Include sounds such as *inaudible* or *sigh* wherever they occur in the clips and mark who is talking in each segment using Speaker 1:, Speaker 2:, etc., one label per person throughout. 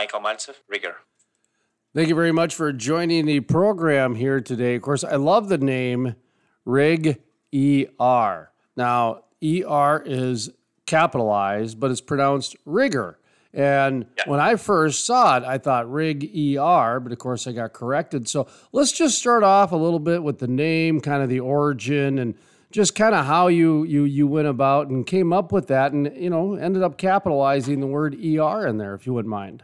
Speaker 1: Michael Maltsev, RigER.
Speaker 2: Thank you very much for joining the program here today. Of course, I love the name Rig ER. Now, ER is capitalized, but it's pronounced rigger. And yeah. when I first saw it, I thought rig ER, but of course I got corrected. So let's just start off a little bit with the name, kind of the origin, and just kind of how you you you went about and came up with that, and you know ended up capitalizing the word ER in there, if you wouldn't mind.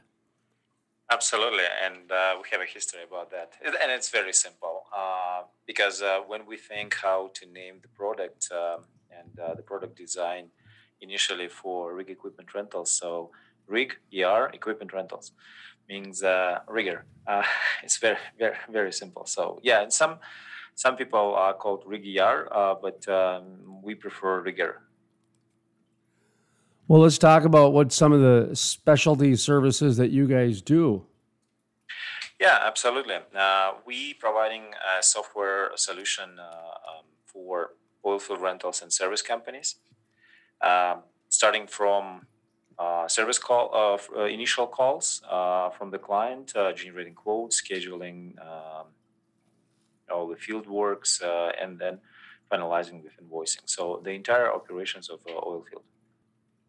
Speaker 1: Absolutely, and uh, we have a history about that, and it's very simple uh, because uh, when we think how to name the product um, and uh, the product design initially for rig equipment rentals, so rig ER equipment rentals means uh, rigger. Uh, *laughs* it's very very very simple. So yeah, and some some people are called rig ER, but um, we prefer rigger
Speaker 2: well, let's talk about what some of the specialty services that you guys do.
Speaker 1: Yeah, absolutely. Uh, we providing a software solution uh, um, for oilfield rentals and service companies, um, starting from uh, service call of uh, initial calls uh, from the client, uh, generating quotes, scheduling um, all the field works, and then finalizing with invoicing. So the entire operations of oil field.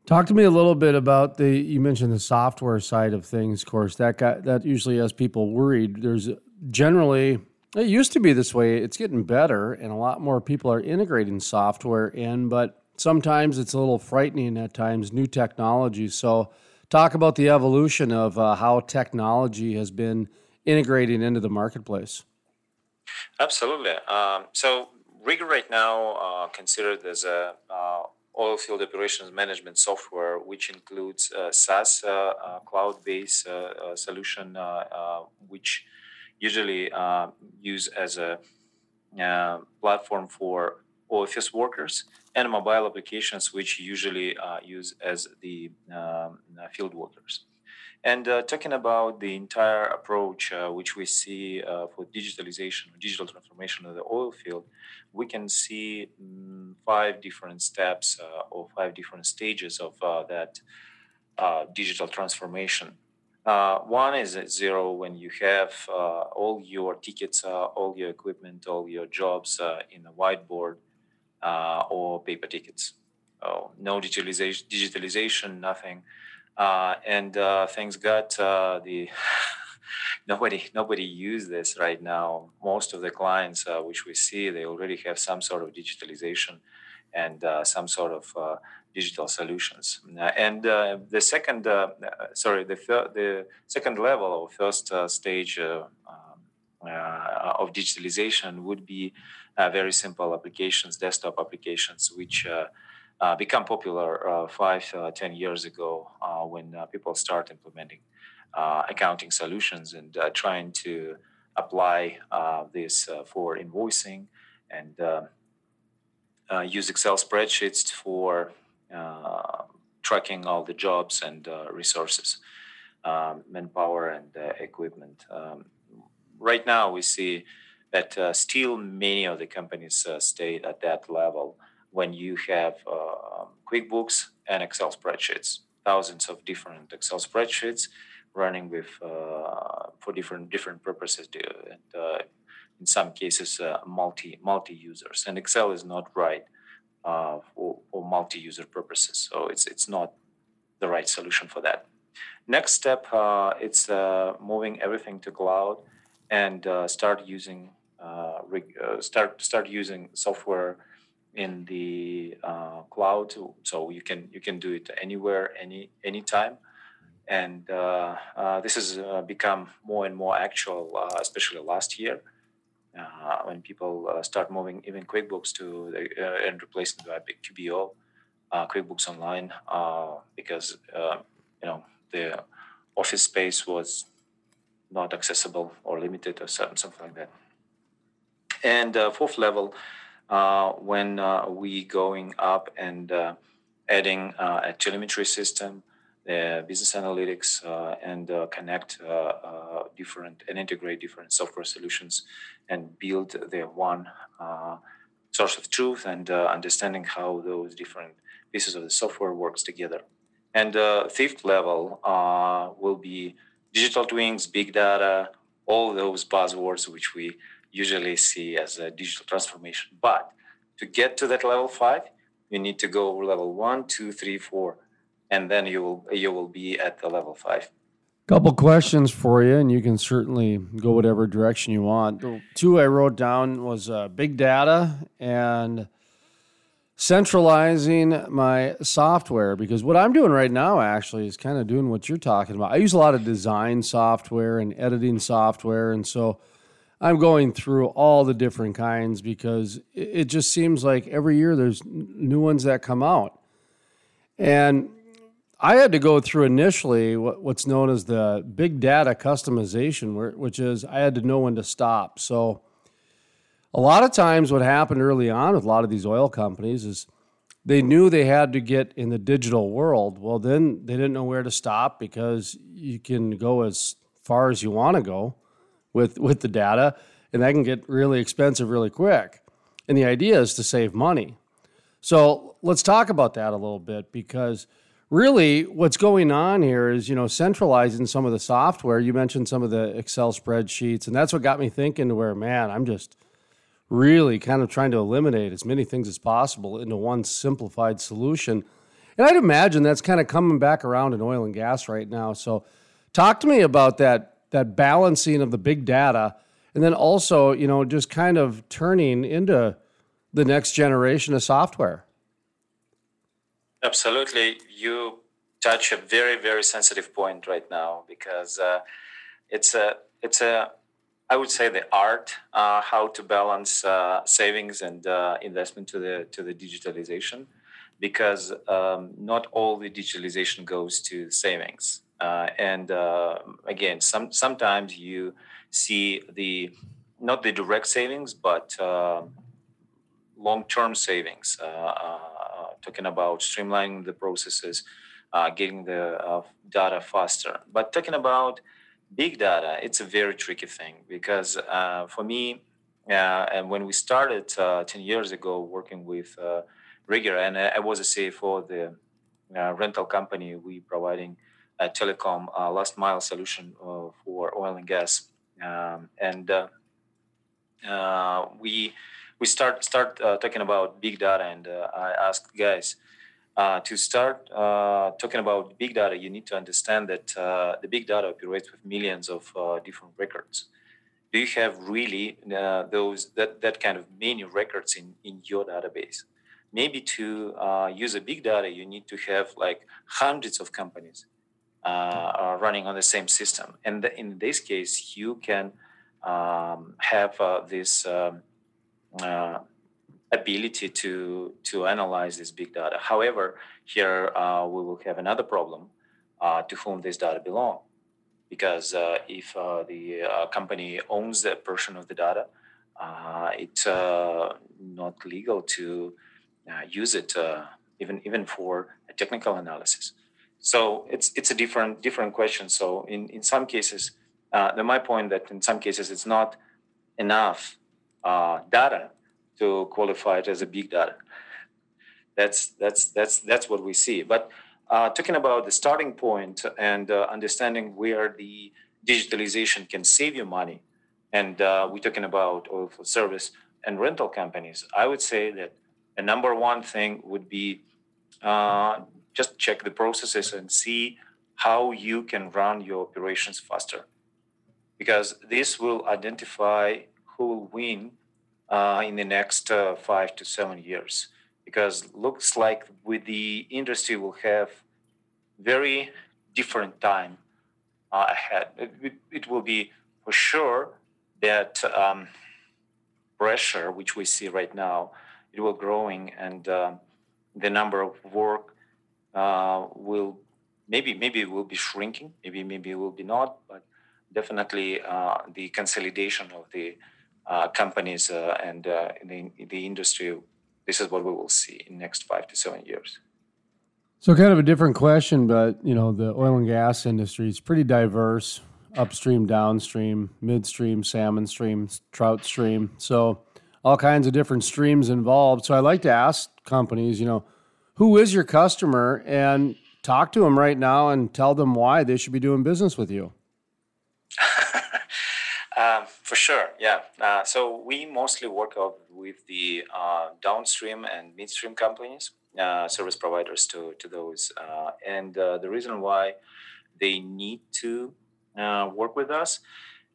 Speaker 2: Talk to me a little bit about the. You mentioned the software side of things. Of course, that got that usually has people worried. There's generally it used to be this way. It's getting better, and a lot more people are integrating software in. But sometimes it's a little frightening at times. New technology. So, talk about the evolution of uh, how technology has been integrating into the marketplace.
Speaker 1: Absolutely. Um, so, RigER right now uh, considered as a uh, oil field operations management software, which includes uh, SaaS uh, uh, cloud-based uh, solution, which usually use as a platform for office workers and mobile applications, which usually use as the um, field workers. And uh, talking about the entire approach uh, which we see uh, for digitalization, digital transformation of the oil field, we can see mm, five different steps uh, or five different stages of uh, that uh, digital transformation. one is at zero when you have all your tickets, all your equipment, all your jobs in a whiteboard or paper tickets. Oh, no digitalization, digitalization, nothing uh, and uh, thanks God, uh, the *laughs* nobody nobody use this right now. Most of the clients uh, which we see, they already have some sort of digitalization and uh, some sort of uh, digital solutions. and the second, sorry, the thir- the second level or first stage. Um, of digitalization would be very simple applications, desktop applications, which uh, become popular uh, five, uh, ten years ago uh, when uh, people start implementing uh, accounting solutions and trying to apply this for invoicing and use Excel spreadsheets for tracking all the jobs and resources, um, manpower and equipment. Um, right now, we see that still many of the companies stay at that level when you have uh, QuickBooks and Excel spreadsheets, thousands of different Excel spreadsheets running with uh, for different different purposes, and uh, in some cases uh, multi multi users. And Excel is not right uh, for, for multi user purposes, so it's it's not the right solution for that. Next step, uh, it's moving everything to cloud and start using start start using software in the uh, cloud, so you can you can do it anywhere, any anytime, and uh, uh, this has uh, become more and more actual, uh, especially last year. Uh, when people start moving even QuickBooks to the, and replacing the QBO, QuickBooks Online, because you know the office space was not accessible or limited or something, something like that. And fourth level, uh, when uh, we going up and uh, adding uh, a telemetry system, the business analytics, uh, and connect different and integrate different software solutions and build the one source of truth and understanding how those different pieces of the software works together. And fifth level will be digital twins, big data, all those buzzwords which we usually see as a digital transformation. But to get to that level five, you need to go level one, two, three, four, and then you will you will be at the level five.
Speaker 2: Couple questions for you, and you can certainly go whatever direction you want. Two I wrote down was uh, big data and centralizing my software because what I'm doing right now actually is kind of doing what you're talking about. I use a lot of design software and editing software, and so I'm going through all the different kinds because it just seems like every year there's new ones that come out. And I had to go through initially what's known as the big data customization, which is I had to know when to stop. So a lot of times what happened early on with a lot of these oil companies is they knew they had to get in the digital world. Well, then they didn't know where to stop because you can go as far as you want to go with with the data, and that can get really expensive really quick. And the idea is to save money. So let's talk about that a little bit because really what's going on here is you know centralizing some of the software. You mentioned some of the Excel spreadsheets, and that's what got me thinking to where man, I'm just really kind of trying to eliminate as many things as possible into one simplified solution. And I'd imagine that's kind of coming back around in oil and gas right now. So talk to me about that that balancing of the big data and then also, you know, just kind of turning into the next generation of software.
Speaker 1: Absolutely. You touch a very, very sensitive point right now because uh, it's a, it's a, I would say the art uh, how to balance uh, savings and uh, investment to the to the digitalization, because um, not all the digitalization goes to savings. Uh, and uh, again, some sometimes you see the not the direct savings, but uh, long-term savings. Uh, uh, talking about streamlining the processes, uh, getting the data faster. But talking about big data, it's a very tricky thing because for me, and when we started 10 years ago working with RigER, and I was a CFO of the rental company, we providing telecom uh, last mile solution uh, for oil and gas. Um, and uh, we we start start talking about big data, and I asked guys. Uh, to start uh, talking about big data, you need to understand that uh, the big data operates with millions of different records. Do you have really those that, that kind of many records in, in your database? Maybe to use a big data, you need to have like hundreds of companies uh, are running on the same system. And in this case, you can um, have uh, this um, uh, ability to to analyze this big data. However, here uh, we will have another problem: uh, to whom this data belong. Because uh, if the company owns a portion of the data, it's not legal to use it even even for a technical analysis. So it's it's a different different question. So in in some cases, uh, my point that in some cases it's not enough uh, data to qualify it as a big data. That's that's that's that's what we see. But uh, talking about the starting point and uh, understanding where the digitalization can save you money, and uh, we're talking about oilfield service and rental companies. I would say that the number one thing would be uh, just check the processes and see how you can run your operations faster. Because this will identify who will win uh, in the next uh, five to seven years. Because looks like with the industry will have very different time uh, ahead. It, it, will be for sure that um, pressure, which we see right now, it will growing and um, the number of work uh, will maybe maybe it will be shrinking, maybe maybe it will be not, but definitely uh, the consolidation of the uh, companies uh, and uh, the, the industry. This is what we will see in next five to seven years.
Speaker 2: So, kind of a different question, but you know, the oil and gas industry is pretty diverse upstream, downstream, midstream, salmon stream, trout stream. So, all kinds of different streams involved. So, I like to ask companies, you know, who is your customer and talk to them right now and tell them why they should be doing business with you.
Speaker 1: Uh, *laughs* for sure, yeah. Uh, so we mostly work with the uh, downstream and midstream companies, uh, service providers to to those, uh, and uh, the reason why they need to work with us,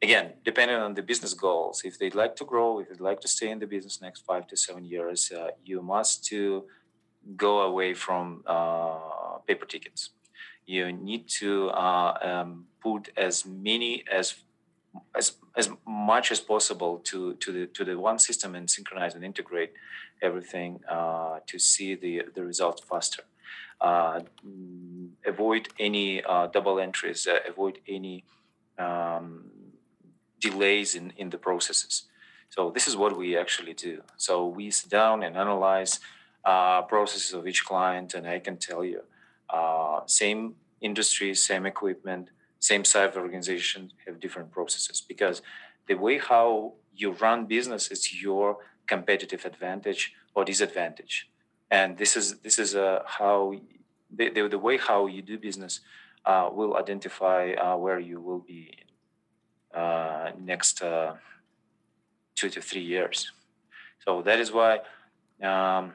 Speaker 1: again, depending on the business goals. If they'd like to grow, if they'd like to stay in the business next five to seven years, you must to go away from paper tickets. You need to um, put as many as as as much as possible to to the to the one system and synchronize and integrate everything uh, to see the the result faster. Uh, avoid any uh, double entries. Uh, avoid any um, delays in in the processes. So this is what we actually do. So we sit down and analyze uh, processes of each client, and I can tell you, uh, same industry, same equipment same size of organization have different processes because the way how you run business is your competitive advantage or disadvantage. And this is this is uh, how the, the, the, way how you do business uh, will identify uh, where you will be uh, next uh, two to three years. So that is why um,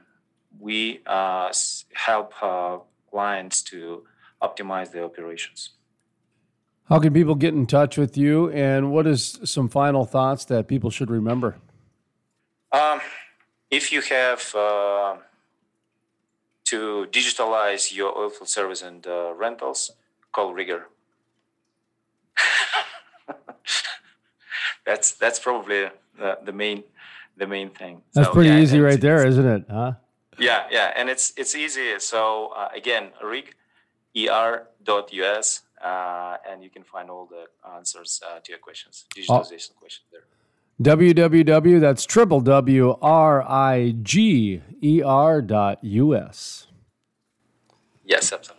Speaker 1: we uh, help clients to optimize their operations
Speaker 2: how can people get in touch with you? And what is some final thoughts that people should remember?
Speaker 1: Um, if you have uh, to digitalize your oilfield service and uh, rentals, call RigER. *laughs* that's that's probably the, the, main the main thing.
Speaker 2: That's so, pretty yeah, easy right there, isn't it? Huh?
Speaker 1: Yeah, yeah, and it's it's easy. So uh, again, rig er.us uh, and you can find all the answers uh, to your questions, digitalization oh. questions there.
Speaker 2: www. That's triple W R I G E R dot US.
Speaker 1: Yes, absolutely.